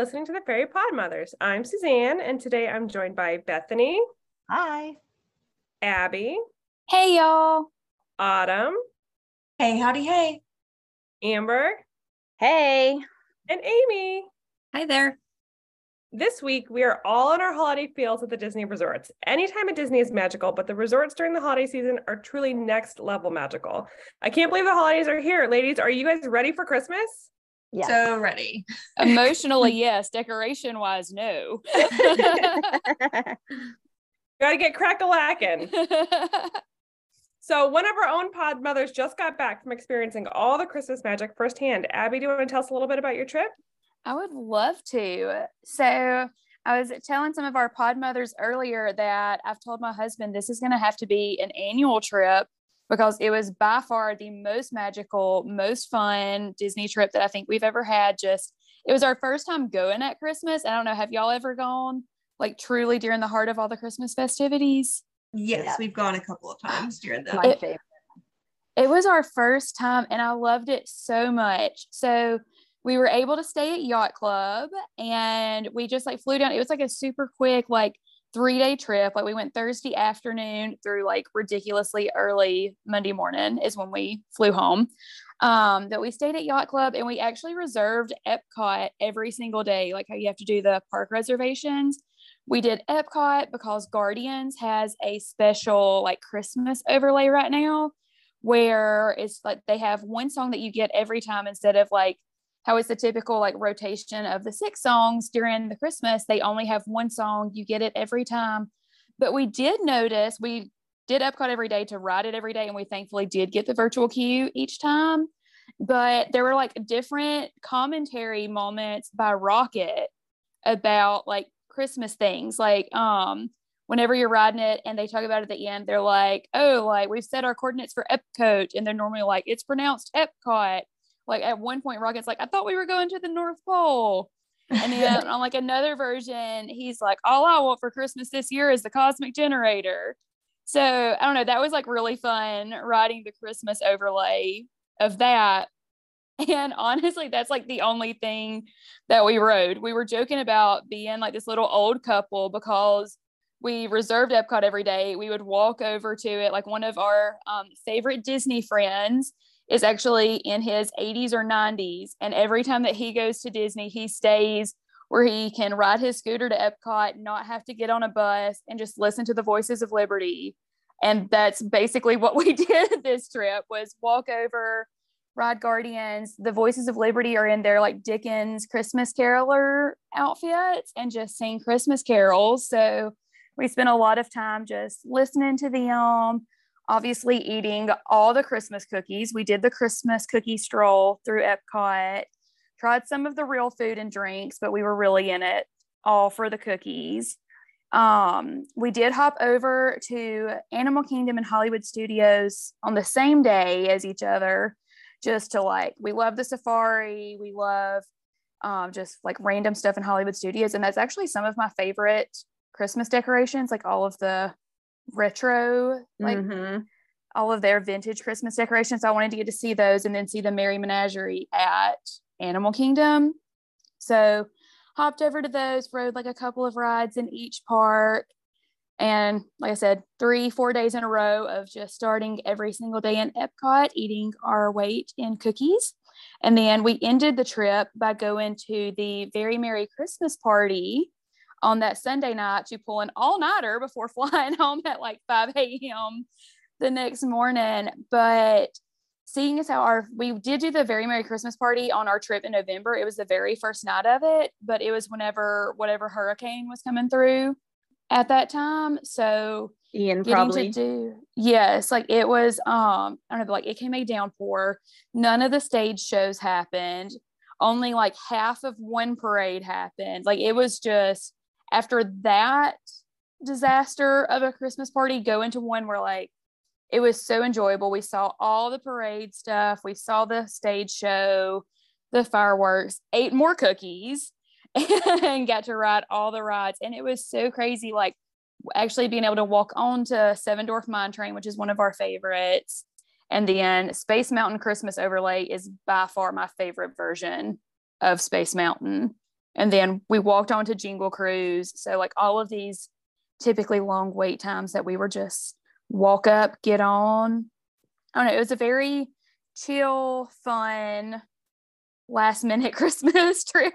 Hello, you are listening to the Fairy Pod Mothers. I'm Suzanne, and today I'm joined by Bethany. Hi. Abby. Hey, y'all. Autumn. Hey, howdy, hey. Amber. Hey. And Amy. Hi there. This week, we are all in our holiday feels at the Disney resorts. Anytime at Disney is magical, but the resorts during the holiday season are truly next level magical. I can't believe the holidays are here. Ladies, are you guys ready for Christmas? Yes. So ready. Emotionally, yes. Decoration wise, no. Gotta get crack a lacking. so, one of our own pod mothers just got back from experiencing all the Christmas magic firsthand. Abby, do you want to tell us a little bit about your trip? I would love to. So, I was telling some of our pod mothers earlier that I've told my husband this is going to have to be an annual trip because it was by far the most magical, most fun Disney trip that I think we've ever had. Just, it was our first time going at Christmas. I don't know, have y'all ever gone? like truly during the heart of all the Christmas festivities? Yes, yeah. we've gone a couple of times during that. My it, favorite. It was our first time and I loved it so much. So we were able to stay at Yacht Club and we just like flew down. It was like a super quick, like three day trip. Like we went Thursday afternoon through like ridiculously early Monday morning is when we flew home. Um, that we stayed at Yacht Club and we actually reserved Epcot every single day, like how you have to do the park reservations. We did Epcot because Guardians has a special like Christmas overlay right now where it's like they have one song that you get every time instead of like how it's the typical like rotation of the six songs during the Christmas. They only have one song, you get it every time. But we did notice we did Epcot every day to ride it every day, and we thankfully did get the virtual queue each time. But there were like different commentary moments by Rocket about like Christmas things. Like um whenever you're riding it and they talk about it at the end, they're like, oh, like we've set our coordinates for Epcot. And they're normally like, it's pronounced Epcot. Like at one point, Rocket's like, I thought we were going to the North Pole. And then on like another version, he's like, all I want for Christmas this year is the cosmic generator. So I don't know, that was like really fun riding the Christmas overlay of that. And honestly, that's like the only thing that we rode. We were joking about being like this little old couple because we reserved Epcot every day. We would walk over to it. Like one of our um, favorite Disney friends is actually in his 80s or 90s. And every time that he goes to Disney, he stays where he can ride his scooter to Epcot, not have to get on a bus, and just listen to the voices of liberty. And that's basically what we did this trip was walk over Ride Guardians, the Voices of Liberty are in their like Dickens Christmas caroler outfits and just sing Christmas carols. So we spent a lot of time just listening to them, obviously eating all the Christmas cookies. We did the Christmas cookie stroll through Epcot, tried some of the real food and drinks, but we were really in it all for the cookies. Um, we did hop over to Animal Kingdom and Hollywood Studios on the same day as each other just to like we love the safari we love um, just like random stuff in hollywood studios and that's actually some of my favorite christmas decorations like all of the retro like mm-hmm. all of their vintage christmas decorations i wanted to get to see those and then see the merry menagerie at animal kingdom so hopped over to those rode like a couple of rides in each park and like I said, three, four days in a row of just starting every single day in Epcot, eating our weight in cookies. And then we ended the trip by going to the Very Merry Christmas party on that Sunday night to pull an all nighter before flying home at like 5 a.m. the next morning. But seeing as how our we did do the very merry christmas party on our trip in november it was the very first night of it but it was whenever whatever hurricane was coming through at that time. So Ian probably to do yes, like it was um I don't know, like it came a downpour. None of the stage shows happened. Only like half of one parade happened. Like it was just after that disaster of a Christmas party, go into one where like it was so enjoyable. We saw all the parade stuff, we saw the stage show, the fireworks, ate more cookies and got to ride all the rides. And it was so crazy, like actually being able to walk on to Seven Dwarf Mine Train, which is one of our favorites. And then Space Mountain Christmas Overlay is by far my favorite version of Space Mountain. And then we walked on to Jingle Cruise. So, like all of these typically long wait times that we were just walk up, get on. I don't know. It was a very chill, fun, last minute Christmas trip.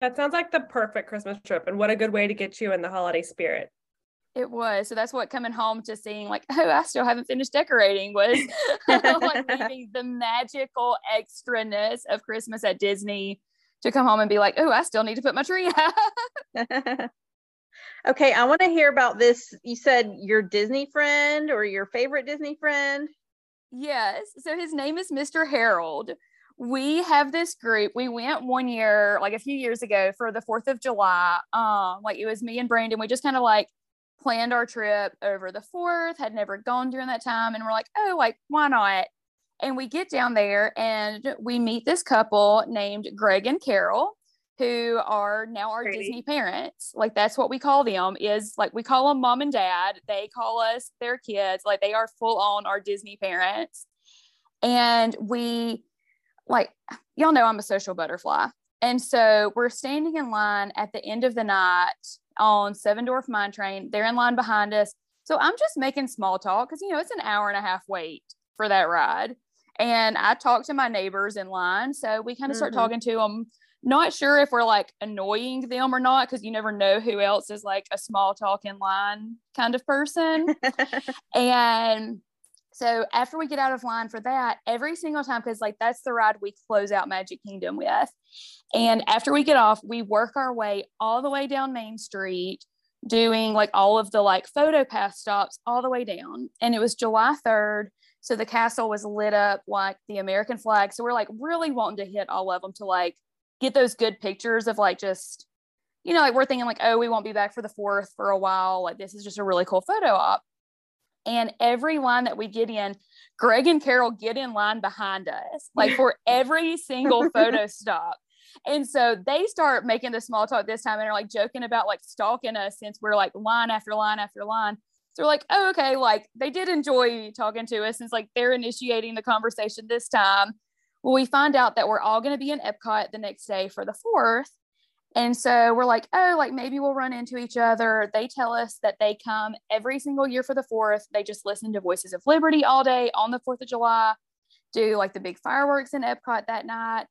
That sounds like the perfect Christmas trip. And what a good way to get you in the holiday spirit. It was. So that's what coming home to seeing like, oh, I still haven't finished decorating was like leaving the magical extraness of Christmas at Disney to come home and be like, oh, I still need to put my tree out. okay, I want to hear about this. You said your Disney friend or your favorite Disney friend? Yes. So his name is Mr. Harold. We have this group. We went one year, like a few years ago, for the 4th of July. Um, like it was me and Brandon. We just kind of like planned our trip over the 4th, had never gone during that time. And we're like, oh, like, why not? And we get down there and we meet this couple named Greg and Carol who are now our Pretty. Disney parents. Like that's what we call them is like we call them mom and dad. They call us their kids. Like they are full on our Disney parents. And we like y'all know I'm a social butterfly. And so we're standing in line at the end of the night on Seven Dwarf Mine Train. They're in line behind us. So I'm just making small talk because you know it's an hour and a half wait for that ride. And I talk to my neighbors in line. So we kind of start Mhm. talking to them not sure if we're like annoying them or not because you never know who else is like a small talk in line kind of person. and so after we get out of line for that, every single time, because like that's the ride we close out Magic Kingdom with. And after we get off, we work our way all the way down Main Street, doing like all of the like photo pass stops all the way down. And it was July 3rd. So the castle was lit up like the American flag. So we're like really wanting to hit all of them to like get those good pictures of like just you know like we're thinking like oh we won't be back for the fourth for a while. Like this is just a really cool photo op. And every line that we get in greg and carol get in line behind us like for every single photo stop. And so they start making the small talk this time and are like joking about like stalking us since we're like line after line after line we're like oh okay like they did enjoy talking to us It's like they're initiating the conversation this time well, we find out that we're all going to be in Epcot the next day for the fourth. And so we're like, oh, like maybe we'll run into each other. They tell us that they come every single year for the fourth. They just listen to Voices of Liberty all day on the 4th of July, do like the big fireworks in Epcot that night.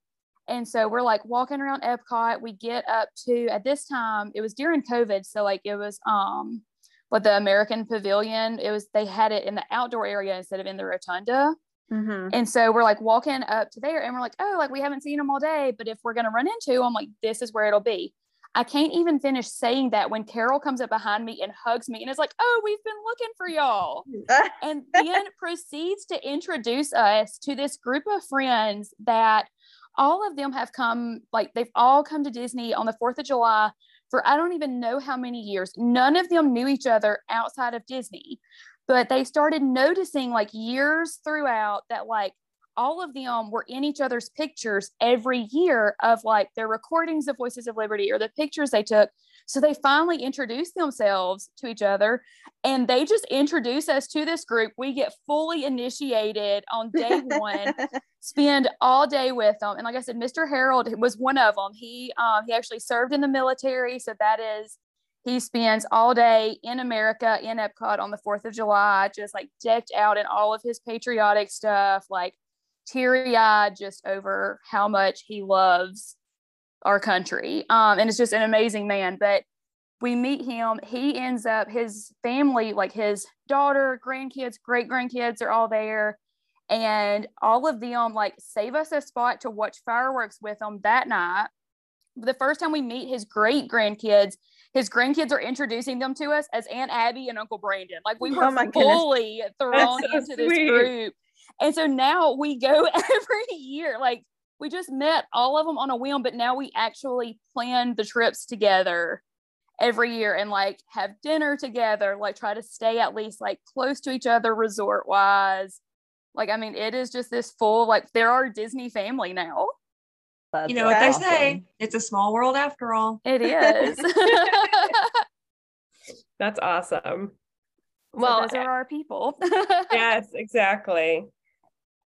And so we're like walking around Epcot. We get up to at this time, it was during COVID. So like it was um but the American Pavilion, it was they had it in the outdoor area instead of in the rotunda. Mhm. And so we're like walking up to there and we're like, oh, like we haven't seen them all day. But if we're going to run into them, like this is where it'll be. I can't even finish saying that when Carol comes up behind me and hugs me and is like, oh, we've been looking for y'all. And then proceeds to introduce us to this group of friends that all of them have come, like they've all come to Disney on the 4th of July for I don't even know how many years. None of them knew each other outside of Disney but they started noticing like years throughout that like all of them were in each other's pictures every year of like their recordings of voices of liberty or the pictures they took so they finally introduce themselves to each other and they just introduce us to this group. We get fully initiated on day one spend all day with them. And like i said mr harold was one of them he um, he actually served in the military so that is he spends all day in America in Epcot on the 4th of July, just like decked out in all of his patriotic stuff, like teary eyed just over how much he loves our country. Um, and it's just an amazing man. But we meet him. He ends up, his family, like his daughter, grandkids, great grandkids are all there. And all of them like save us a spot to watch fireworks with them that night. The first time we meet his great grandkids, his grandkids are introducing them to us as Aunt Abby and Uncle Brandon. Like we were Oh my goodness. fully thrown so into this group. And so now we go every year. Like we just met all of them on a whim, but now we actually plan the trips together every year and like have dinner together, like try to stay at least like close to each other resort wise. Like, I mean, it is just this full, like, they're our Disney family now. You know what they say? It's a small world after all. It is. That's awesome. well, Well, those are eh our people. yes, exactly.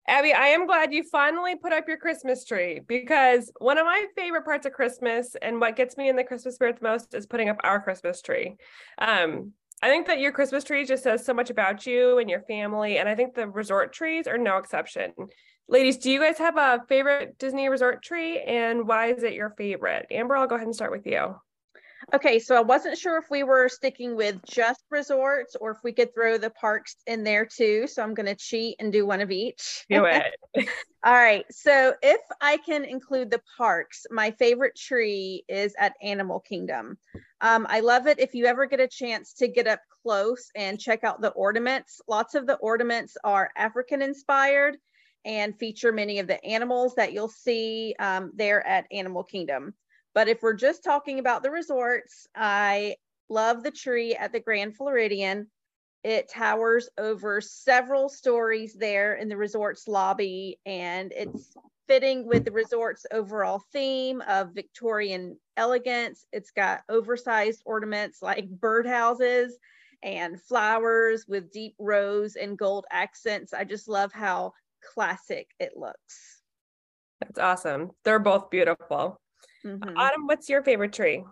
Abby, I am glad you finally put up your Christmas tree because one of my favorite parts of Christmas and what gets me in the Christmas spirit the most is putting up our Christmas tree. Um, I think that your Christmas tree just says so much about you and your family. And I think the resort trees are no exception. Ladies, do you guys have a favorite Disney resort tree and why is it your favorite? Amber, I'll go ahead and start with you. Okay, so I wasn't sure if we were sticking with just resorts or if we could throw the parks in there too. So I'm going to cheat and do one of each. Do it. All right. So if I can include the parks, my favorite tree is at Animal Kingdom. Um, I love it if you ever get a chance to get up close and check out the ornaments. Lots of the ornaments are African inspired and feature many of the animals that you'll see um, there at Animal Kingdom. But if we're just talking about the resorts, I love the tree at the Grand Floridian. It towers over several stories there in the resort's lobby, and it's fitting with the resort's overall theme of Victorian elegance. It's got oversized ornaments like birdhouses and flowers with deep rose and gold accents. I just love how classic it looks. That's awesome. They're both beautiful. Mm-hmm. Autumn, what's your favorite tree?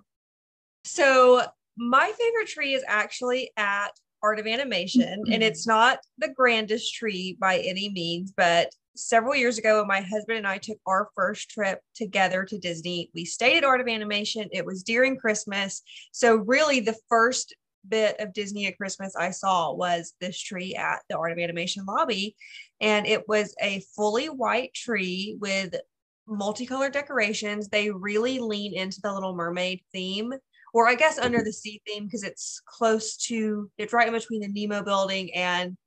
So my favorite tree is actually at Art of Animation, mm-hmm. and it's not the grandest tree by any means, but several years ago, my husband and I took our first trip together to Disney. We stayed at Art of Animation. It was during Christmas. So, really, the first bit of Disney at Christmas I saw was this tree at the Art of Animation lobby. And it was a fully white tree with multicolored decorations. They really lean into the Little Mermaid theme, or I guess under the sea theme, because it's close to, it's right in between the Nemo building and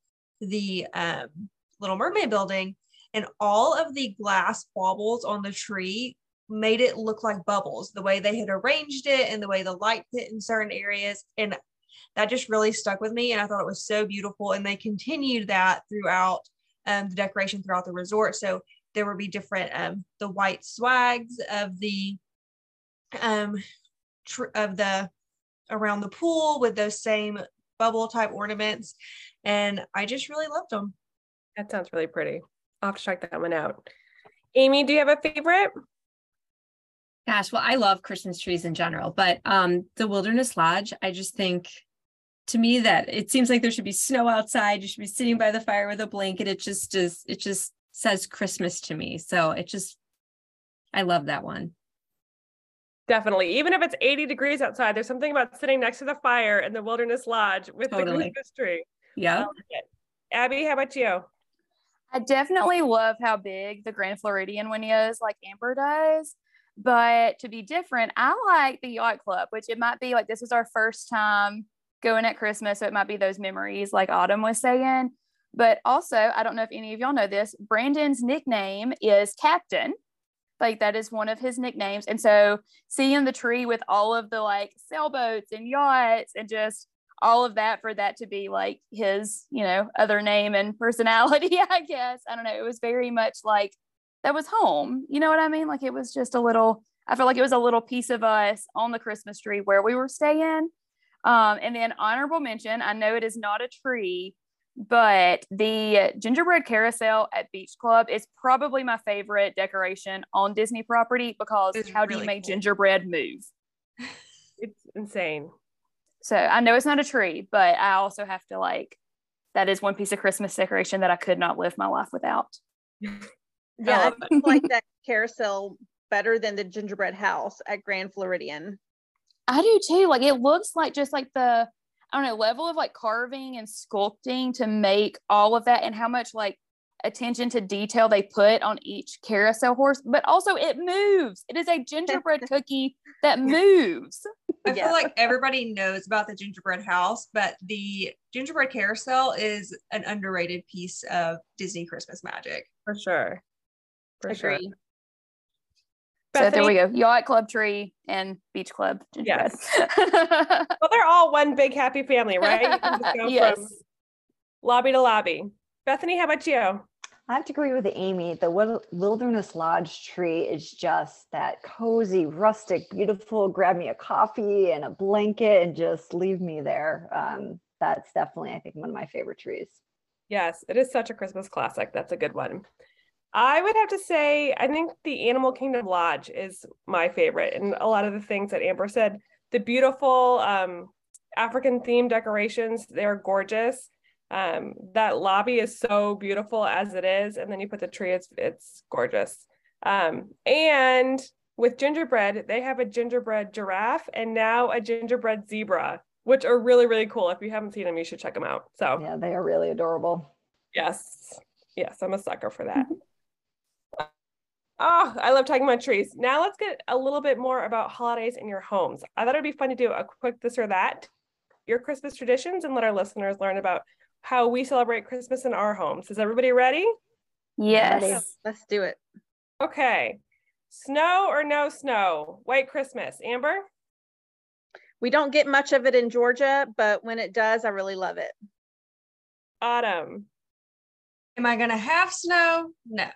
the um, Little Mermaid building. And all of the glass baubles on the tree made it look like bubbles, the way they had arranged it and the way the light hit in certain areas. And that just really stuck with me. And I thought it was so beautiful. And they continued that throughout um, the decoration throughout the resort. So there would be different um, the white swags of the um tr- of the around the pool with those same bubble type ornaments. And i just really loved them that sounds really pretty. I'll have to check that one out. Amy do you have a favorite? Gosh well i love christmas trees in general but um the wilderness lodge i just think to me that it seems like there should be snow outside. You should be sitting by the fire with a blanket. It just is it just says Christmas to me. So it just, I love that one. Definitely. Even if it's 80 degrees outside, there's something about sitting next to the fire in the wilderness lodge with totally. the Christmas tree. Yeah. Abby, how about you? I definitely love how big the Grand Floridian one is, like Amber does. But to be different, I like the yacht club, which it might be like this is our first time going at Christmas. So it might be those memories, like Autumn was saying. But also, I don't know if any of y'all know this, Brandon's nickname is Captain. Like that is one of his nicknames. And so seeing the tree with all of the like sailboats and yachts and just all of that for that to be like his, you know, other name and personality, I guess. I don't know. It was very much like that was home. You know what I mean? Like it was just a little, I feel like it was a little piece of us on the Christmas tree where we were staying. Um, and then honorable mention, I know it is not a tree, but the gingerbread carousel at Beach Club is probably my favorite decoration on Disney property because it's how really do you make cool. gingerbread move? It's insane. So I know it's not a tree, but I also have to like that is one piece of Christmas decoration that I could not live my life without. yeah, I um, like that carousel better than the gingerbread house at Grand Floridian. I do too. Like it looks like just like the I don't know, level of like carving and sculpting to make all of that and how much like attention to detail they put on each carousel horse, but also it moves. It is a gingerbread cookie that moves. I yeah. feel like everybody knows about the gingerbread house, but the gingerbread carousel is an underrated piece of Disney Christmas magic. For sure. For Agree. sure. Bethany? So there we go. Yacht Club Tree and Beach Club. Yes. well, they're all one big happy family, right? yes. lobby to lobby. Bethany, how about you? I have to agree with Amy. The Wilderness Lodge tree is just that cozy, rustic, beautiful. Grab me a coffee and a blanket and just leave me there. Um, that's definitely, I think, one of my favorite trees. Yes, it is such a Christmas classic. That's a good one. I would have to say, I think the Animal Kingdom Lodge is my favorite. And a lot of the things that Amber said, the beautiful um, African themed decorations, they're gorgeous. Um, that lobby is so beautiful as it is. And then you put the tree, it's, it's gorgeous. Um, and with gingerbread, they have a gingerbread giraffe and now a gingerbread zebra, which are really, really cool. If you haven't seen them, you should check them out. So, Yeah, they are really adorable. yes, yes, I'm a sucker for that. Oh, I love talking about trees. Now let's get a little bit more about holidays in your homes. I thought it'd be fun to do a quick this or that, your Christmas traditions, and let our listeners learn about how we celebrate Christmas in our homes. Is everybody ready? Yes. Ready. Let's do it. Okay. Snow or no snow? White Christmas. Amber? We don't get much of it in Georgia, but when it does, I really love it. Autumn. Am I gonna have snow? No.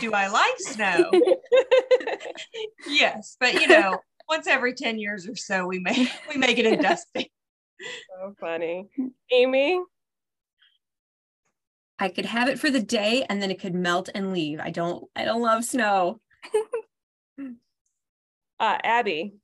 Do I like snow? yes, but you know, once every 10 years or so we make we make it a dusting. so funny. Amy? I could have it for the day and then it could melt and leave. I don't I don't love snow. Uh, Abby?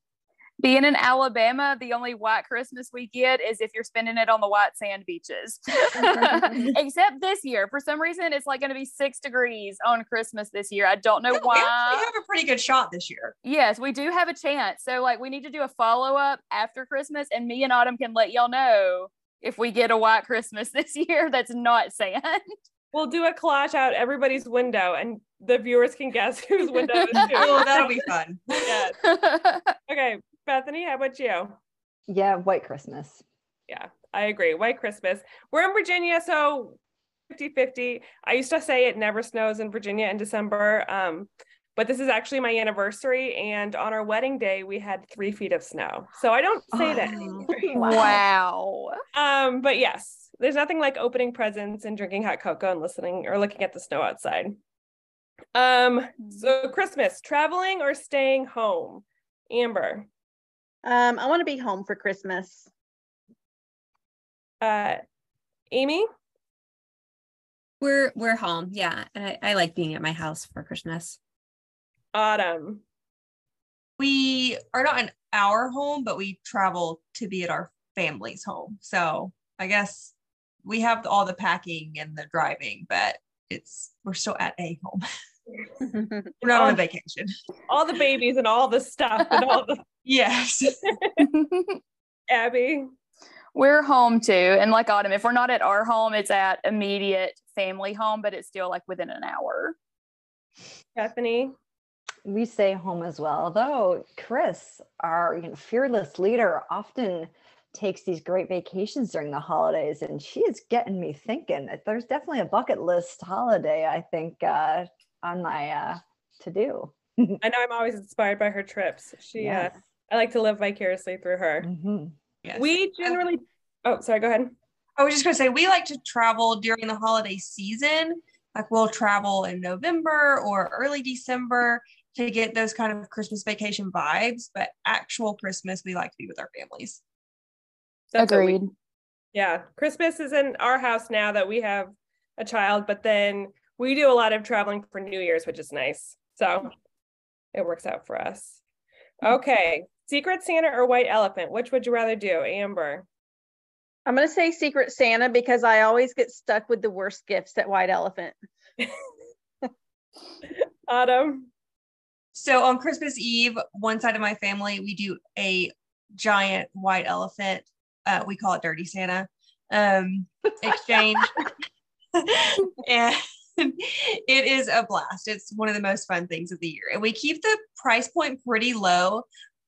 Being in Alabama, the only white Christmas we get is if you're spending it on the white sand beaches. Except this year, for some reason, it's like going to be six degrees on Christmas this year. I don't know No, we why. actually have a pretty good shot this year. Yes, we do have a chance. So, like, we need to do a follow up after Christmas, and me and Autumn can let y'all know if we get a white Christmas this year that's not sand. We'll do a collage out everybody's window and the viewers can guess whose window it is Oh, that'll be fun. Yes. Okay, Bethany, how about you? Yeah, White Christmas. Yeah, I agree. White Christmas. We're in Virginia, so 50 50. I used to say it never snows in Virginia in December. Um, but this is actually my anniversary, and on our wedding day, we had three feet of snow. So I don't say that anymore. wow. Um, but yes, there's nothing like opening presents and drinking hot cocoa and listening or looking at the snow outside. Um, so Christmas, traveling or staying home? Amber, Um, I want to be home for Christmas. uh, Amy, We're we're home, yeah. And I, I like being at my house for Christmas. Autumn. We are not in our home, but we travel to be at our family's home. So I guess we have all the packing and the driving, but it's we're still at a home. We're not on Oh. a vacation. all the babies and all the stuff and all the Yes. Abby. we're home too. And like Autumn, if we're not at our home, it's at immediate family home, but it's still like within an hour. Bethany. We stay home as well. Although Chris, our you know, fearless leader, often takes these great vacations during the holidays, and she is getting me thinking. that There's definitely a bucket list holiday. I think uh, on my uh, to do. I know I'm always inspired by her trips. She uh I like to live vicariously through her. hmm yes. We generally oh sorry, go ahead. I was just gonna say we like to travel during the holiday season. Like we'll travel in November or early December to get those kind of Christmas vacation vibes. But actual Christmas, we like to be with our families. That's what we- Agreed. yeah. Christmas is in our house now that we have a child, but then we do a lot of traveling for New Year's, which is nice. So it works out for us. Okay. Secret Santa or White Elephant? Which would you rather do, Amber? I'm going to say Secret Santa because I always get stuck with the worst gifts at White Elephant. Autumn. So on Christmas Eve, one side of my family, we do a giant white elephant. Uh, we call it Dirty Santa um, exchange. and it is a blast. It's one of the most fun things of the year. And we keep the price point pretty low,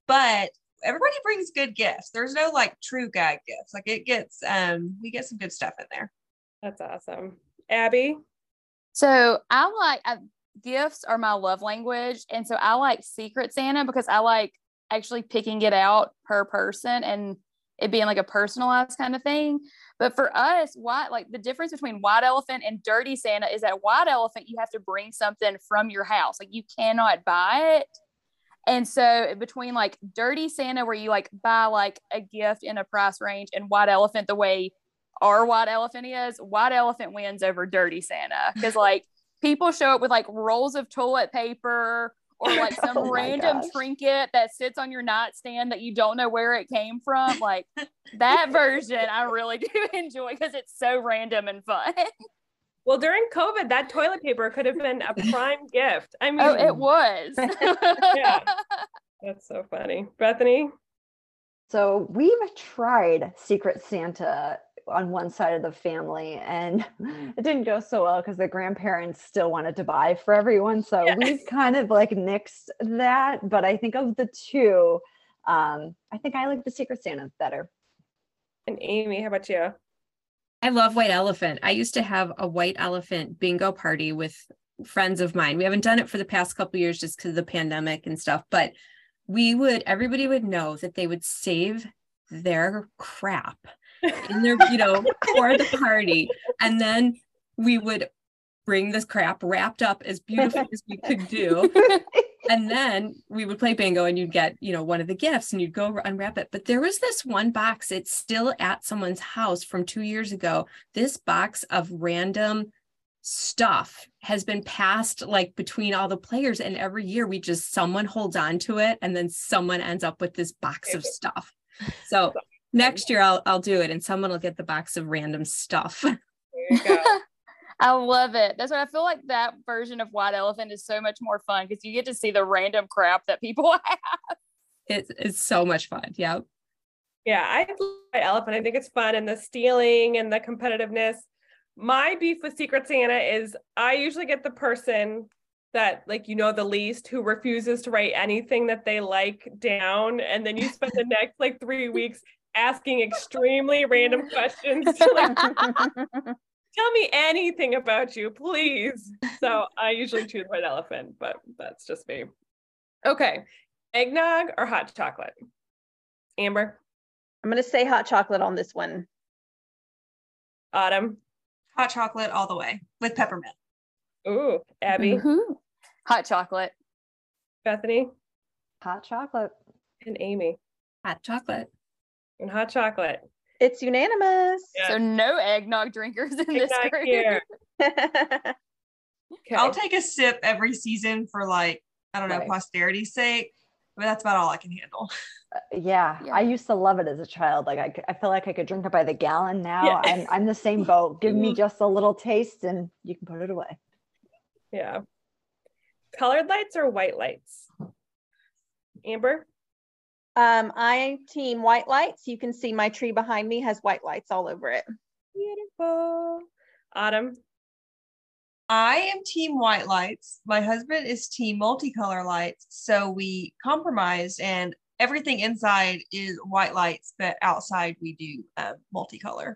but everybody brings good gifts. There's no like true gag gifts. Like it gets, um, we get some good stuff in there. That's awesome. Abby. So I like I, gifts are my love language, and so I like Secret Santa because I like actually picking it out per person and it being like a personalized kind of thing. But for us, white like the difference between White Elephant and Dirty Santa is that White Elephant you have to bring something from your house, like you cannot buy it. And so between like Dirty Santa, where you like buy like a gift in a price range, and White Elephant, the way our White Elephant is, White Elephant wins over Dirty Santa because like people show up with like rolls of toilet paper or like oh some Oh random gosh. trinket that sits on your nightstand that you don't know where it came from. Like that version, I really do enjoy because it's so random and fun. Well, during COVID, that toilet paper could have been a prime gift. I mean, oh, it was. Yeah. that's so funny. Bethany, So we've tried Secret Santa on one side of the family, and it didn't go so well because the grandparents still wanted to buy for everyone. So Yeah. we've kind of like nixed that. But I think of the two, um, I think I like the Secret Santa better. and Amy, how about you? I love white elephant. I used to have a white elephant bingo party with friends of mine. We haven't done it for the past couple years just because of the pandemic and stuff, but we would everybody would know that they would save their crap in their, you know, for the party. And then we would bring this crap wrapped up as beautifully as we could do. And then we would play bingo and you'd get, you know, one of the gifts and you'd go unwrap it. But there was this one box, it's still at someone's house from two years ago. This box of random stuff has been passed like between all the players. And every year we just, someone holds on to it and then someone ends up with this box of stuff. So next year I'll, I'll do it and someone will get the box of random stuff. There you go. I love it. That's what I feel like that version of White Elephant is so much more fun because you get to see the random crap that people have. It's, it's so much fun. Yeah. Yeah, I love White Elephant. I think it's fun and the stealing and the competitiveness. My beef with Secret Santa is I usually get the person that like you know the least who refuses to write anything that they like down and then you spend the next like 3 weeks asking extremely random questions like tell me anything about you please so i usually choose white elephant but that's just me okay eggnog or hot chocolate amber I'm gonna say hot chocolate on this one. autumn Hot chocolate all the way with peppermint. Ooh, Abby, Woohoo. Hot chocolate. Bethany, Hot chocolate. and Amy. Hot chocolate. And hot chocolate. It's unanimous. Yeah. So no eggnog drinkers in this Eggnog group. here. Okay. I'll take a sip every season for like, I don't know, Right. posterity's sake. But that's about all I can handle. Uh, yeah, Yeah. I used to love it as a child. Like I, I feel like I could drink it by the gallon now. Yeah. I'm, I'm the same boat. Give me Mhm. just a little taste and you can put it away. yeah. Colored lights or white lights? Amber? Um, I team white lights. You can see my tree behind me has white lights all over it. Beautiful. Autumn? I am team white lights. My husband is team multicolor lights. So we compromised and everything inside is white lights, but outside we do uh, multicolor.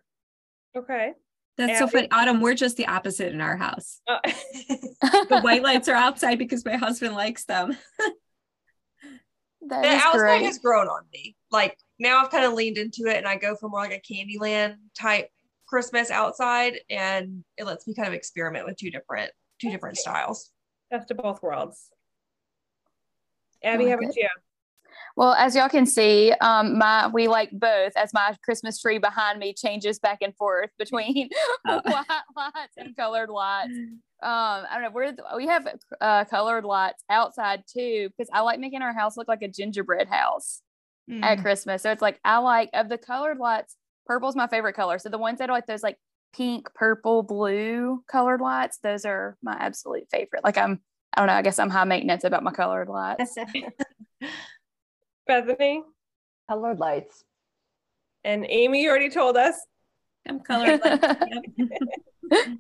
Okay. That's so funny. Autumn, we're just the opposite in our house. Uh, The white lights are outside because my husband likes them. That the is outside great. has grown on me. Like now I've kind of leaned into it and I go for more like a Candyland type Christmas outside and it lets me kind of experiment with two different two different styles. best of both worlds. Oh Abby, like how about it. you? Well, as y'all can see, um, my we like both as my Christmas tree behind me changes back and forth between Oh. white lights and colored lights. Um, I don't know. We're we have uh, colored lights outside too because I like making our house look like a gingerbread house Mm. at Christmas. So it's like I like of the colored lights, purple's my favorite color. So the ones that are like those like pink, purple, blue colored lights, those are my absolute favorite. Like I'm, I don't know. I guess I'm high maintenance about my colored lights. Bethany? Colored lights. And Amy, you already told us. I'm colored. Yep.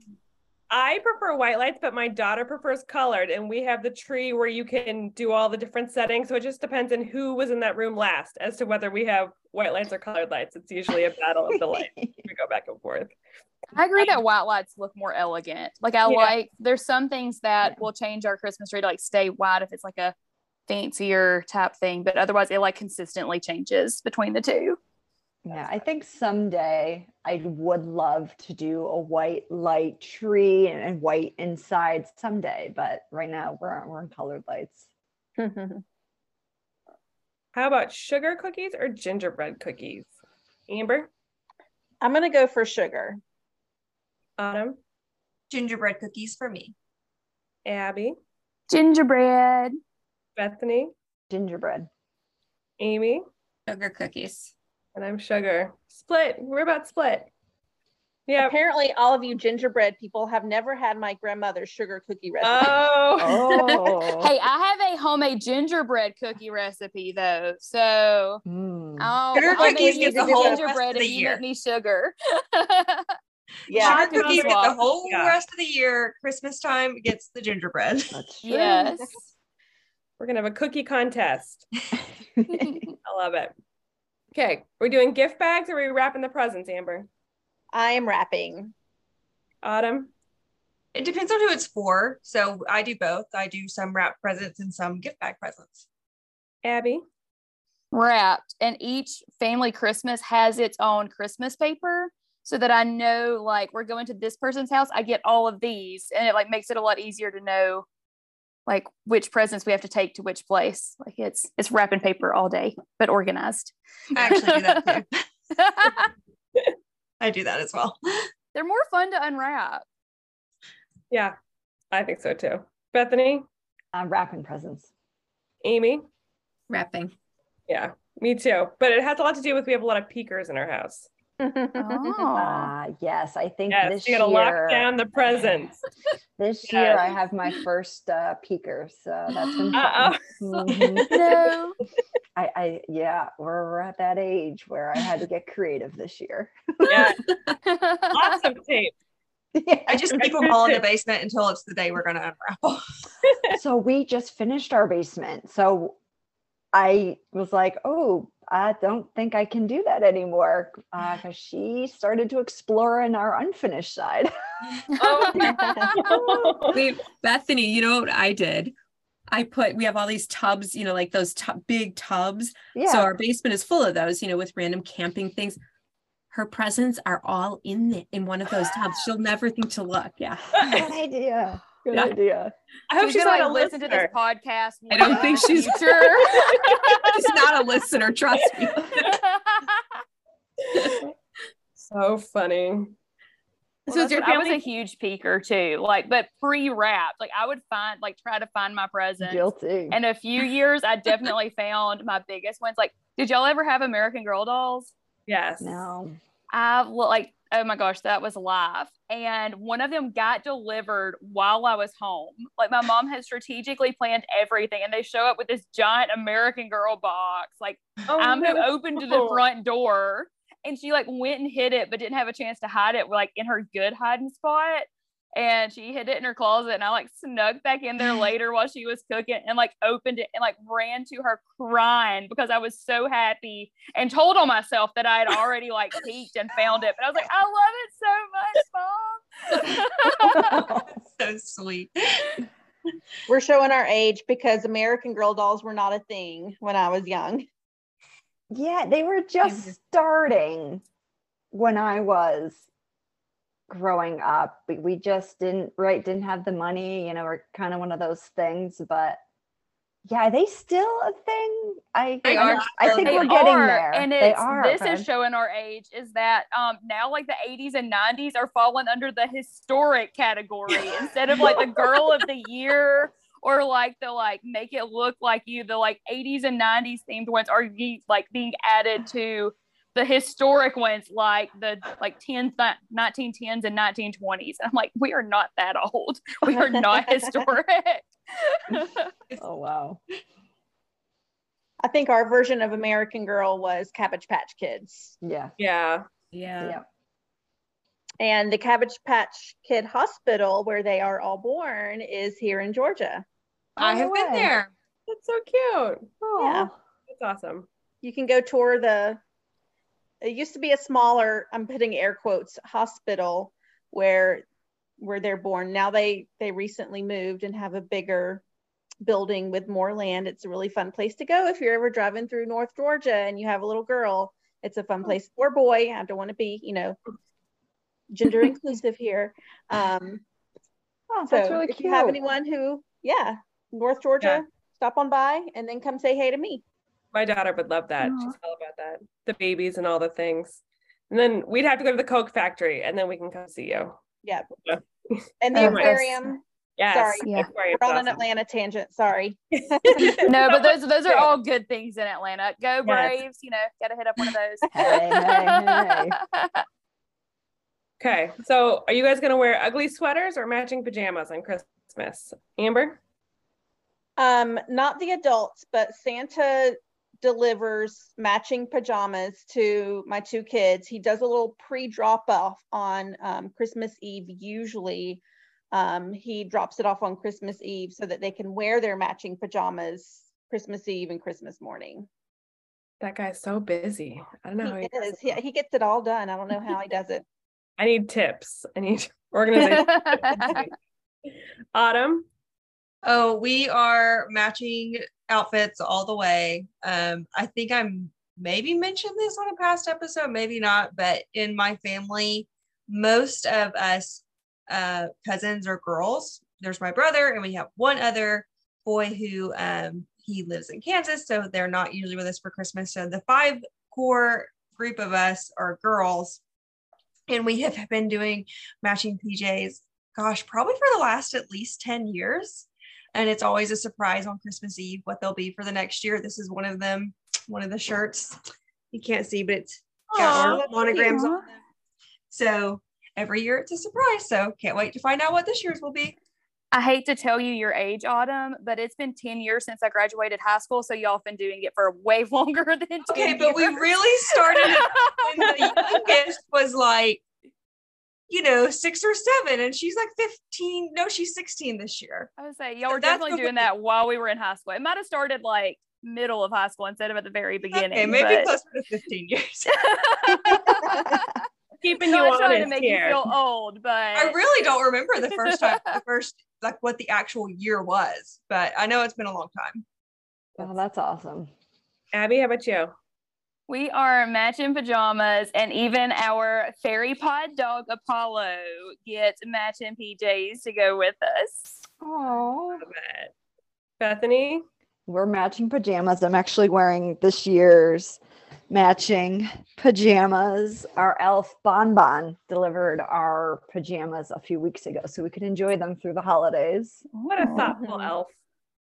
I prefer white lights, but my daughter prefers colored. And we have the tree where you can do all the different settings. So it just depends on who was in that room last as to whether we have white lights or colored lights. It's usually a battle of the lights. We go back and forth. I agree that um, white lights look more elegant. Like I Yeah. like there's some things that will change our Christmas tree to like stay white if it's like a fancier type thing, but otherwise it like consistently changes between the two. Yeah, I think someday I would love to do a white light tree and, and white inside someday, but right now we're we're in colored lights. How about sugar cookies or gingerbread cookies? Amber, I'm gonna go for sugar. Autumn, Gingerbread cookies for me. Abby, Gingerbread. Bethany, Gingerbread. Amy, Sugar cookies. and I'm Sugar. Split. We're about split. Yeah. Apparently, all of you gingerbread people have never had my grandmother's sugar cookie recipe. Oh. Oh. Hey, I have a homemade gingerbread cookie recipe though. So Mm. oh, Sugar I'll cookies make get you the whole rest gingerbread of if the you year. make me sugar. yeah. Sugar cookies get the whole Yeah. rest of the year. Christmas time gets the gingerbread. That's true. yes. We're gonna have a cookie contest. I love it. Okay, we're doing gift bags or are we wrapping the presents, Amber? I am wrapping. Autumn. It depends on who it's for. So I do both. I do some wrap presents and some gift bag presents. Abby. Wrapped, and each family Christmas has its own Christmas paper, so that I know like we're going to this person's house. I get all of these, and it like makes it a lot easier to know like which presents we have to take to which place. Like it's it's wrapping paper all day, but organized. I actually do that too. I do that as well. They're more fun to unwrap. Yeah, I think so too. Bethany. I'm wrapping presents. Amy. Wrapping. Yeah, me too. But it has a lot to do with we have a lot of peekers in our house. Oh. Ah, yes, I think Yes, this you gotta lock down the presents. This Yes. year, I have my first uh, peeker, so that's been Uh-oh. fun. Mhm. no. I, I, yeah, we're, we're at that age where I had to get creative this year. Yeah, lots of tape. I just keep them all in the basement until it's the day we're going to unravel. so we just finished our basement. So I was like, oh, I don't think I can do that anymore uh, because she started to explore in our unfinished side. Oh. Wait, Bethany, you know what I did? I put we have all these tubs, you know, like those tu- big tubs. yeah. So our basement is full of those, you know, with random camping things. Her presents are all in the, in one of those tubs. She'll never think to look. Yeah. Good idea. Good Yeah. idea. I hope she's, she's, gonna a like, listen to this podcast. I don't think she's- future. She's not a listener, trust me. So funny. so is your I was a huge peeker too, like but pre-wrapped. Like I would find, like try to find my presents. Guilty. In a few years, I definitely found my biggest ones. Like, did y'all ever have American Girl dolls? Yes. no. I lo- like, oh my gosh, that was live. And one of them got delivered while I was home. Like my mom had strategically planned everything, and they show up with this giant American Girl box. Like Oh, I'm who no. opened to the front door, and she like went and hid it, but didn't have a chance to hide it like in her good hiding spot. And she hid it in her closet, and I like snuck back in there later while she was cooking, and like opened it and like ran to her crying because I was so happy and told on myself that I had already like peeked and found it. But I was like, I love it so much, mom. so sweet. We're showing our age because American Girl dolls were not a thing when I was young. Yeah, they were just starting when I was growing up. We, we just didn't right didn't have the money, you know, we're kind of one of those things, but yeah, are they still a thing? I They I, are. I think They we're getting are, there. And they are. this okay. is showing our age is that um now like the 80s and 90s are falling under the historic category instead of like the girl of the year or like the like make it look like you the like 80s and 90s themed ones are like being added to the historic ones like the like 10 th- 1910s and 1920s i'm like we are not that old we are not historic Oh wow. I think our version of American Girl was Cabbage Patch Kids. Yeah. Yeah. Yeah. Yeah. And the Cabbage Patch Kid Hospital, where they are all born, is here in Georgia. I Oh, have no been there. That's so cute. Yeah. Oh, That's awesome. You can go tour the, it used to be a smaller, I'm putting air quotes, hospital where where they're born. Now they they recently moved and have a bigger building with more land. It's a really fun place to go if you're ever driving through North Georgia and you have a little girl. It's a fun place or boy. I don't want to be, you know, gender inclusive here. Um, oh, so that's really if cute. you have anyone who, yeah, North Georgia, Yeah. stop on by and then come say hey to me. My daughter would love that. She's all about that. The babies and all the things. And then we'd have to go to the Coke factory and then we can come see you. Yeah. Yeah. And the Oh, aquarium Yes. Sorry. Yeah. Aquarium's We're on an. Atlanta tangent. Sorry. no, but those those are all good things in Atlanta. Go Braves! You know, gotta hit up one of those. Hey, hey, hey. Okay, so are you guys gonna wear ugly sweaters or matching pajamas on Christmas? Amber? Um, not the adults, but Santa delivers matching pajamas to my two kids. He does a little pre-drop off on um, Christmas Eve. Usually, um, he drops it off on Christmas Eve so that they can wear their matching pajamas Christmas Eve and Christmas morning. That guy's so busy. I don't know how he He is. He, he gets it all done. I don't know how he does it. I need tips. I need organization. Autumn? Oh, we are matching outfits all the way. Um, I think I'm maybe mentioned this on a past episode, maybe not, but in my family, most of us uh, cousins are girls. There's my brother, and we have one other boy who um, he lives in Kansas, so they're not usually with us for Christmas. So the five core group of us are girls, and we have been doing matching PJs. Gosh, probably for the last at least 10 years and it's always a surprise on Christmas Eve what they'll be for the next year. This is one of them, one of the shirts. You can't see, but it's got Aw, our monograms cute. on them. So every year it's a surprise. So can't wait to find out what this year's will be. I hate to tell you your age, Autumn, but it's been 10 years since I graduated high school. So y'all have been doing it for way longer than 10 Okay, but we really started it when the youngest was like, you know, six or seven, and she's like 15. No, she's 16 this year. I would say y'all were That's definitely before- doing that while we were in high school. It might have started like middle of high school instead of at the very beginning. Okay, maybe but- closer to 15 years. Keeping you Not trying to make here. you feel old, but I really don't remember the first time, the first like what the actual year was, but I know it's been a long time. Oh, that's awesome. Abby, how about you? We are matching pajamas, and even our fairy pod dog Apollo gets matching PJs to go with us. Oh, Bethany? we're matching pajamas. I'm actually wearing this year's matching pajamas. Our elf Bonbon delivered our pajamas a few weeks ago, so we could enjoy them through the holidays. What a thoughtful Mhm. elf.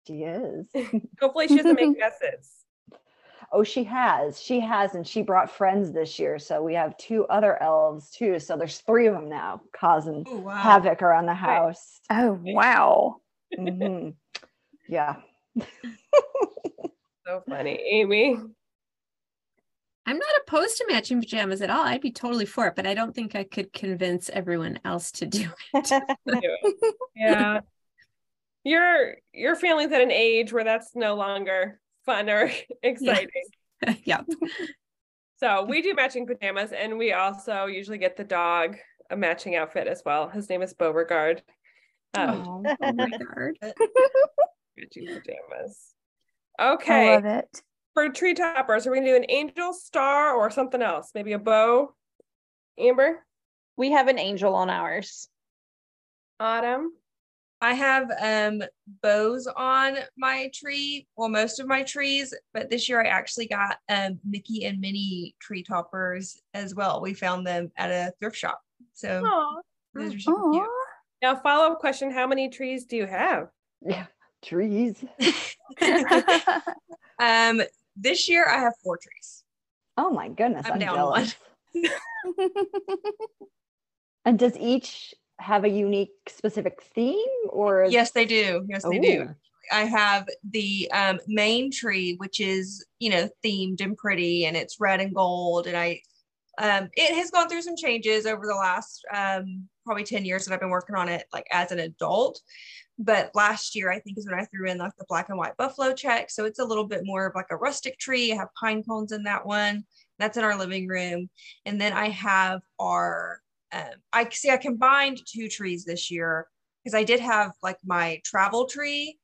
She is. Hopefully she doesn't make messes. Oh, she has. She has, and she brought friends this year. So we have two other elves too. So there's three of them now causing Oh, wow. havoc around the house. Oh wow! Mhm. Yeah. So funny. Amy? I'm not opposed to matching pajamas at all. I'd be totally for it, but I don't think I could convince everyone else to do do it. Yeah. Your your family's at an age where that's no longer fun or exciting. it. yeah. So we do matching pajamas and we also usually get the dog a matching outfit as well. His name is Beauregard. Um, Oh, my god. matching pajamas. Okay. I Okay. love it. For tree toppers, are we gonna do an angel star or something else? Maybe a bow? Amber? We have an angel on ours. Autumn? I have um bows on my tree, well, most of my trees, but this year I actually got um Mickey and Minnie tree toppers as well. We found them at a thrift shop. So Aw. those are super cute. Now, follow up question How many trees do you have? Yeah. Trees. Um, this year I have four trees. Oh my goodness. I'm I'm, down one. And does each have a unique specific theme or Yes, they do. Yes, they do. I have the um, main tree, which is you know themed and pretty, and it's red and gold. And I, um, it has gone through some changes over the last um, probably ten years that I've been working on it, like as an adult. But last year, I think is when I threw in like the black and white buffalo check. So it's a little bit more of like a rustic tree. I have pine cones in that one. That's in our living room, and then I have our. Um, I see. I combined two trees this year because I did have like my travel tree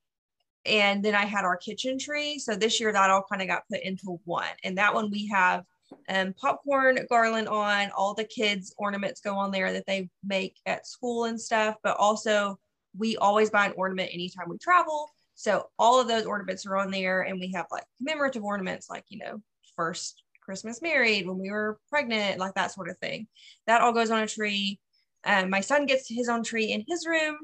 and then I had our kitchen tree. So this year that all kind of got put into one. And that one we have um, popcorn garland on. All the kids' ornaments go on there that they make at school and stuff. But also, we always buy an ornament anytime we travel. So all of those ornaments are on there. And we have like commemorative ornaments, like, you know, first Christmas married, when we were pregnant, like that sort of thing. That all goes on a tree. Um, my son gets his own tree in his room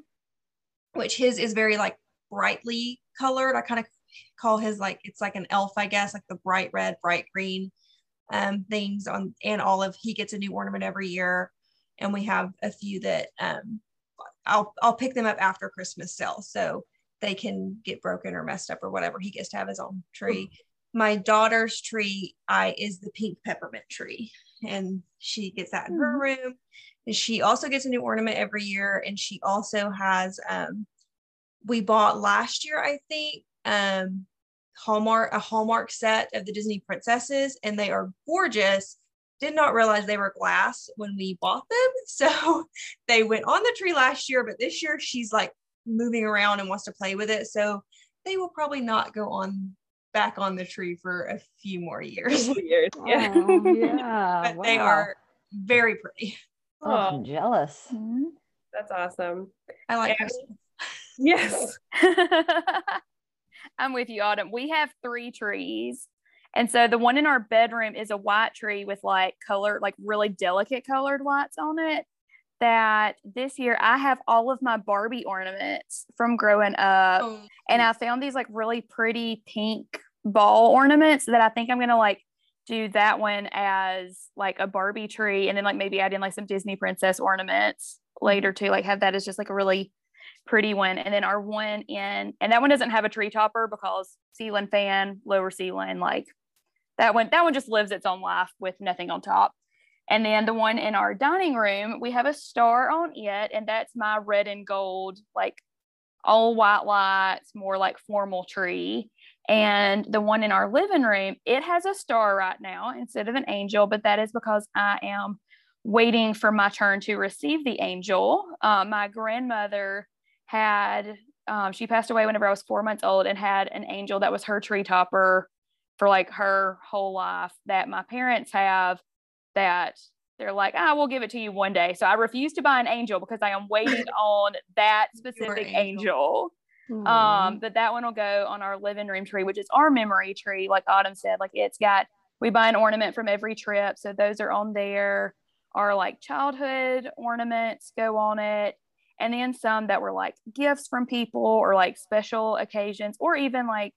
which his is very like brightly colored. I kind of call his like it's like an elf, I guess, like the bright red, bright green um, things on and olive. He gets a new ornament every year, and we have a few that um, I'll I'll pick them up after Christmas sale, so they can get broken or messed up or whatever. He gets to have his own tree. My daughter's tree I is the pink peppermint tree, and she gets that in her room. And she also gets a new ornament every year, and she also has um, we bought last year, I think, um, Hallmark a Hallmark set of the Disney princesses, and they are gorgeous. Did not realize they were glass when we bought them, so they went on the tree last year. But this year, she's like moving around and wants to play with it, so they will probably not go on back on the tree for a few more years. Years. Yeah. Oh, yeah. but they are very pretty. Oh, I'm jealous. Mhm. That's awesome. I like Yeah. Christmas. Yes. I'm with you, Autumn. We have three trees. And so the one in our bedroom is a white tree with like color, like really delicate colored whites on it. That this year I have all of my Barbie ornaments from growing up. Oh, And I found these like really pretty pink ball ornaments that I think I'm gonna like do that one as like a Barbie tree and then like maybe add in like some Disney princess ornaments later too. Like have that as just like a really pretty one. And then our one in and that one doesn't have a tree topper because ceiling fan, lower ceiling, like that one, that one just lives its own life with nothing on top. And then the one in our dining room, we have a star on it, and that's my red and gold, like all white lights, more like formal tree. And the one in our living room, it has a star right now instead of an angel, but that is because I am waiting for my turn to receive the angel. Uh, my grandmother had, um, she passed away whenever I was four months old and had an angel that was her tree topper for like her whole life that my parents have that they're like, I will give it to you one day. So I refuse to buy an angel because I am waiting on that specific angel. Um, but that one will go on our living room tree, which is our memory tree. Like Autumn said, like it's got we buy an ornament from every trip, so those are on there. Our like childhood ornaments go on it, and then some that were like gifts from people or like special occasions, or even like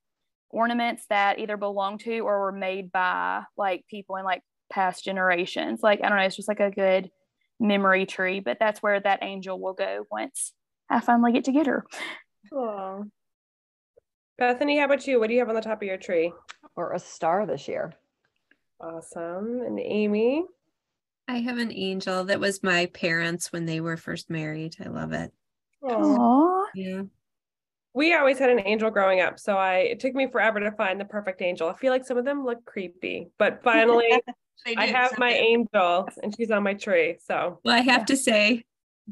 ornaments that either belong to or were made by like people in like past generations. Like I don't know, it's just like a good memory tree. But that's where that angel will go once I finally get to get her. Aw. Bethany, how about you? What do you have on the top of your tree? or a star this year. Awesome. And Amy? I have an angel that was my parents when they were first married. I love it. Aww. Yeah. We always had an angel growing up, so I it took me forever to find the perfect angel. I feel like some of them look creepy, but finally I have some my angel and she's on my tree. So Well, I have to say,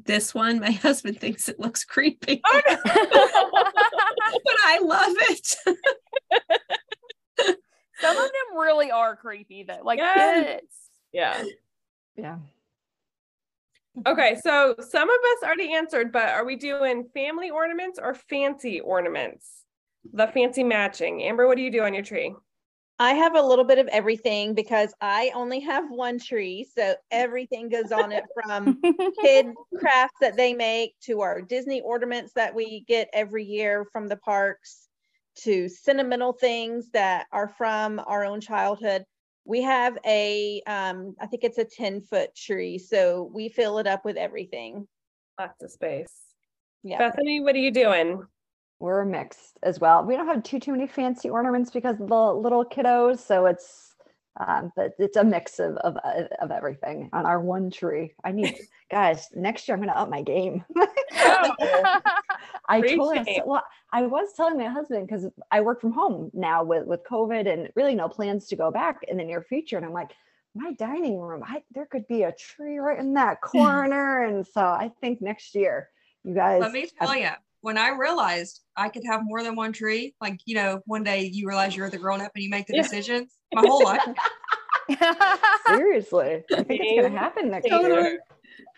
this one, my husband thinks it looks creepy, Oh, but I love it. Some of them really are creepy though. Like Yes. kids. yeah. Yeah. Okay, so some of us already answered, but are we doing family ornaments or fancy ornaments? The fancy matching. Amber, what do you do on your tree? I have a little bit of everything because I only have one tree. So everything goes on it from kid crafts that they make to our Disney ornaments that we get every year from the parks to sentimental things that are from our own childhood. We have a, um, I think it's a 10 foot tree. So we fill it up with everything. Lots of space. Yeah. Bethany, what are you doing? We're mixed as well. We don't have too too many fancy ornaments because of the little kiddos, so it's um, but it's a mix of of of everything on our one tree. I need guys next year. I'm gonna up my game. Oh, I told him, well, I was telling my husband because I work from home now with with COVID and really no plans to go back in the near future. And I'm like, my dining room, I, there could be a tree right in that corner. and so I think next year, you guys. Let me have- tell you, when I realized I could have more than one tree, like, you know, one day you realize you're the grown up and you make the Yeah. decisions, my whole life. seriously, I think it's gonna happen next Totally. year.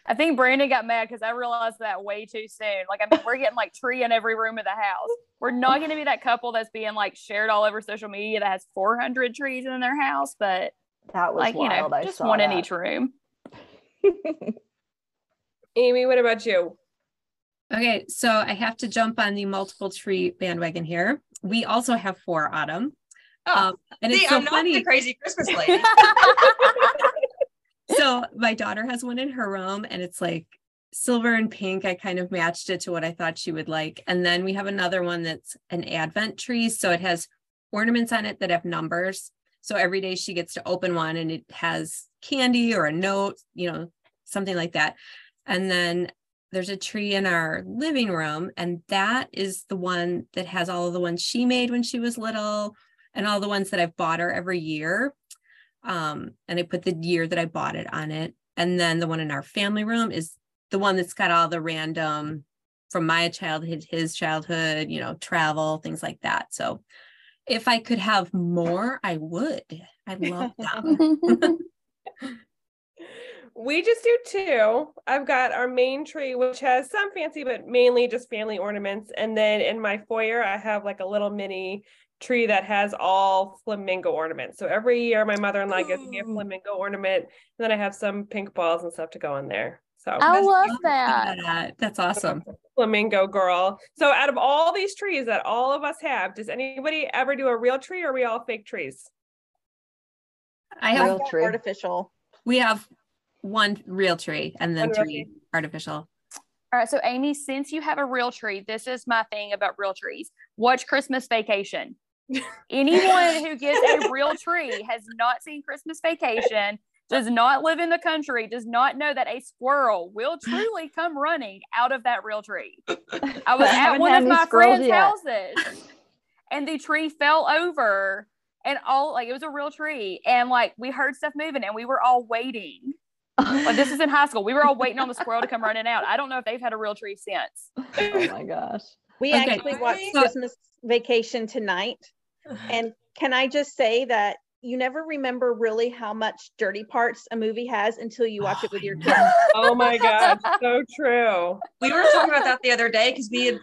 I think Brandon got mad because I realized that way too soon. Like, I mean, we're getting like tree in every room of the house. We're not going to be that couple that's being like shared all over social media that has 400 trees in their house, but That was like, you know, wild. I just saw one in each room. Amy, what about you? Okay, so I have to jump on the multiple tree bandwagon here. We also have four autumn. Oh, Um, and see, it's so I'm not funny. the crazy Christmas lady. so my daughter has one in her room and it's like silver and pink. I kind of matched it to what I thought she would like. And then we have another one that's an advent tree. So it has ornaments on it that have numbers. So every day she gets to open one and it has candy or a note, you know, something like that. And then there's a tree in our living room, and that is the one that has all of the ones she made when she was little and all the ones that I've bought her every year. Um, and I put the year that I bought it on it. And then the one in our family room is the one that's got all the random from my childhood, his childhood, you know, travel, things like that. So if I could have more, I would. I love them. We just do two. I've got our main tree, which has some fancy, but mainly just family ornaments. And then in my foyer, I have like a little mini tree that has all flamingo ornaments. So every year, my mother in law gives me a flamingo ornament. And then I have some pink balls and stuff to go in there. So I love that. That- That's awesome. flamingo girl. So out of all these trees that all of us have, does anybody ever do a real tree or are we all fake trees? I have, Real tree. Artificial. we have one real tree and then One three artificial. All right, so Amy, since you have a real tree, this is my thing about real trees. Watch Christmas Vacation. Anyone who gets a real tree has not seen Christmas Vacation, does not live in the country, does not know that a squirrel will truly come running out of that real tree. I was at haven't one of my friends' yet. houses and the tree fell over and all like it was a real tree and like we heard stuff moving and we were all waiting. Like this is in high school. We were all waiting on the squirrel to come running out. I don't know if they've had a real tree since. oh my gosh. We Okay. actually watched So- Christmas Vacation tonight. And can I just say that you never remember really how much dirty parts a movie has until you watch it with your kids. Oh my God, so true. we were talking about that the other day because we had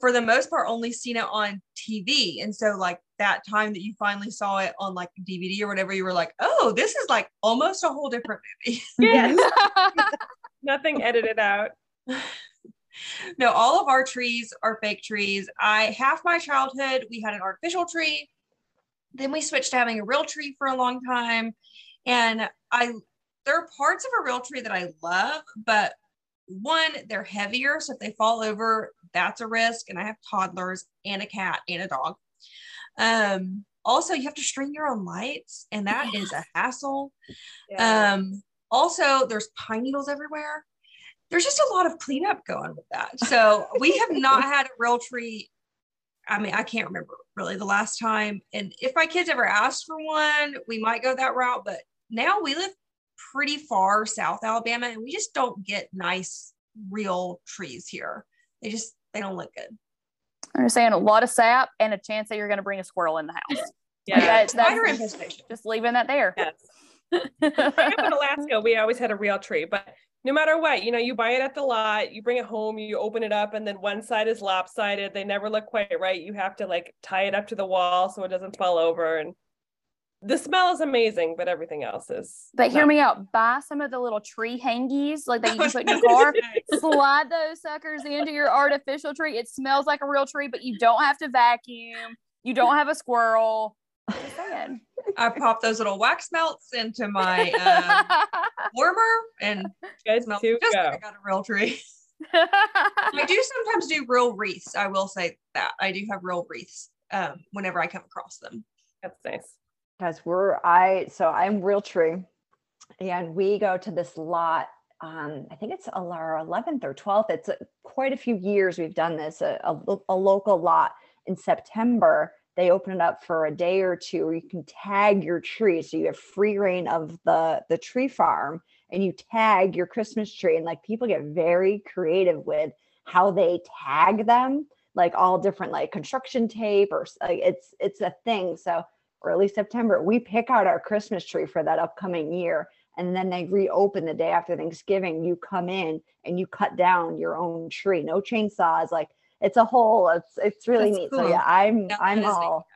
for the most part only seen it on TV. And so like that time that you finally saw it on like DVD or whatever, you were like, oh, this is like almost a whole different movie. Yes. Nothing edited out. no, all of our trees are fake trees. I half my childhood we had an artificial tree. Then we switched to having a real tree for a long time. And I there are parts of a real tree that I love, but one, they're heavier. So if they fall over, that's a risk. And I have toddlers and a cat and a dog. Um, also, you have to string your own lights, and that is a hassle. Um, also, there's pine needles everywhere. There's just a lot of cleanup going with that. So we have not had a real tree. I mean, I can't remember really the last time. And if my kids ever asked for one, we might go that route. But now we live pretty far south Alabama, and we just don't get nice real trees here. They just they don't look good. I'm just saying a lot of sap and a chance that you're going to bring a squirrel in the house. yeah. That's, Spider that's infestation. just leaving that there. Yes. In Alaska, we always had a real tree, but no matter what, you know, you buy it at the lot, you bring it home, you open it up, and then one side is lopsided. They never look quite right. You have to like tie it up to the wall so it doesn't fall over. And the smell is amazing, but everything else is. But hear me out. Buy some of the little tree hangies like that you can put in your car. Slide those suckers into your artificial tree. It smells like a real tree, but you don't have to vacuum. You don't have a squirrel. Just saying. I pop those little wax melts into my um, warmer and Good smell to just like. I got a real tree. I do sometimes do real wreaths. I will say that I do have real wreaths um, whenever I come across them. That's nice. Guys, we're I so I'm real tree, and we go to this lot. Um, I think it's our 11th or 12th. It's quite a few years we've done this. A, a, a local lot in September. They open it up for a day or two, you can tag your tree, so you have free reign of the the tree farm, and you tag your Christmas tree. And like people get very creative with how they tag them, like all different like construction tape or like it's it's a thing. So early September, we pick out our Christmas tree for that upcoming year. And then they reopen the day after Thanksgiving. You come in and you cut down your own tree. No chainsaws. Like it's a whole, it's it's really That's neat. So yeah, I'm that I'm all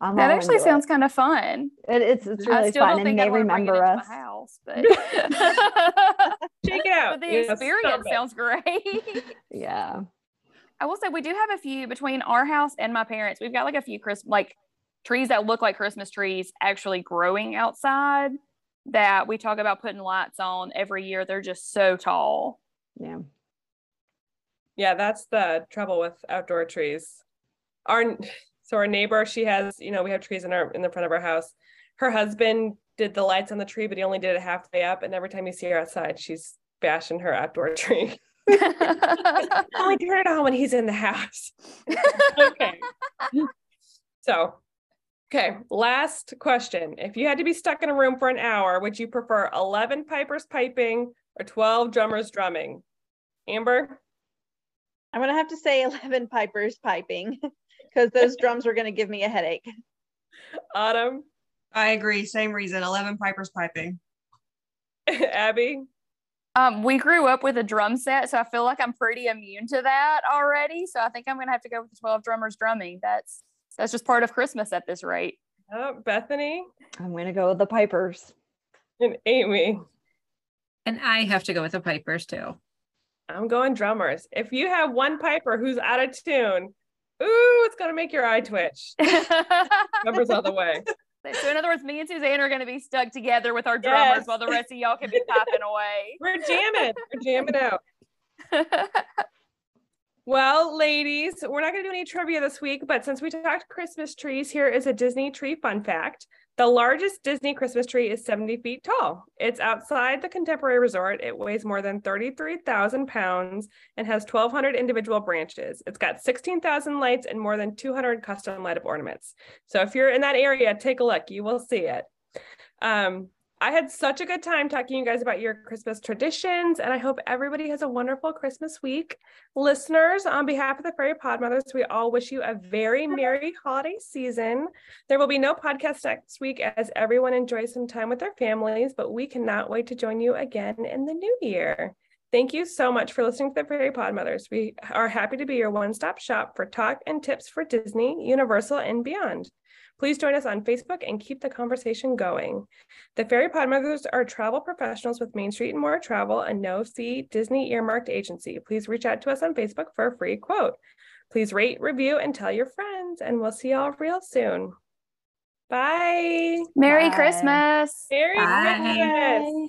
I'm that all actually sounds it. kind of fun. It, it's it's I really still fun don't and think they I want bring remember us. my house, but Check it out. but the You know, experience sounds great. Yeah. I will say we do have a few between our house and my parents. We've got like a few Christmas like trees that look like Christmas trees actually growing outside that we talk about putting lights on every year. They're just so tall. Yeah. Yeah, that's the trouble with outdoor trees. Our so our neighbor, she has, you know, we have trees in our in the front of our house. Her husband did the lights on the tree, but he only did it halfway up. And every time you see her outside, she's bashing her outdoor tree. only turn it on when he's in the house. okay. So, okay, last question. If you had to be stuck in a room for an hour, would you prefer 11 pipers piping or 12 drummers drumming? Amber? I'm gonna have to say 11 pipers piping because those drums are gonna give me a headache. Autumn? I agree. Same reason. 11 pipers piping. Abby? Um, we grew up with a drum set, so I feel like I'm pretty immune to that already. So I think I'm gonna have to go with the 12 drummers drumming. That's that's just part of Christmas at this rate. Oh, Bethany? I'm gonna go with the pipers. And Amy? And I have to go with the pipers too. I'm going drummers. If you have one piper who's out of tune, ooh, it's gonna make your eye twitch. Drummers all the way. so in other words, me and Suzanne are going to be stuck together with our drummers Yes. while the rest of y'all can be popping away. We're jamming. We're jamming out. Well, ladies, we're not going to do any trivia this week, but since we talked Christmas trees, here is a Disney tree fun fact. The largest Disney Christmas tree is 70 feet tall. It's outside the Contemporary Resort. It weighs more than 33,000 pounds and has 1,200 individual branches. It's got 16,000 lights and more than 200 custom light up ornaments. So if you're in that area, take a look. You will see it. Um, I had such a good time talking to you guys about your Christmas traditions, and I hope everybody has a wonderful Christmas week. Listeners, on behalf of the Fairy Pod Mothers, we all wish you a very merry holiday season. There will be no podcast next week as everyone enjoys some time with their families, but we cannot wait to join you again in the new year. Thank you so much for listening to the Fairy Pod Mothers. We are happy to be your one stop shop for talk and tips for Disney, Universal, and beyond. Please join us on Facebook and keep the conversation going. The Fairy Pod Mothers are travel professionals with Main Street and More Travel, a no fee Disney earmarked agency. Please reach out to us on Facebook for a free quote. Please rate, review, and tell your friends, and we'll see y'all real soon. Bye. Merry Bye. Christmas. Merry Bye. Christmas. Bye.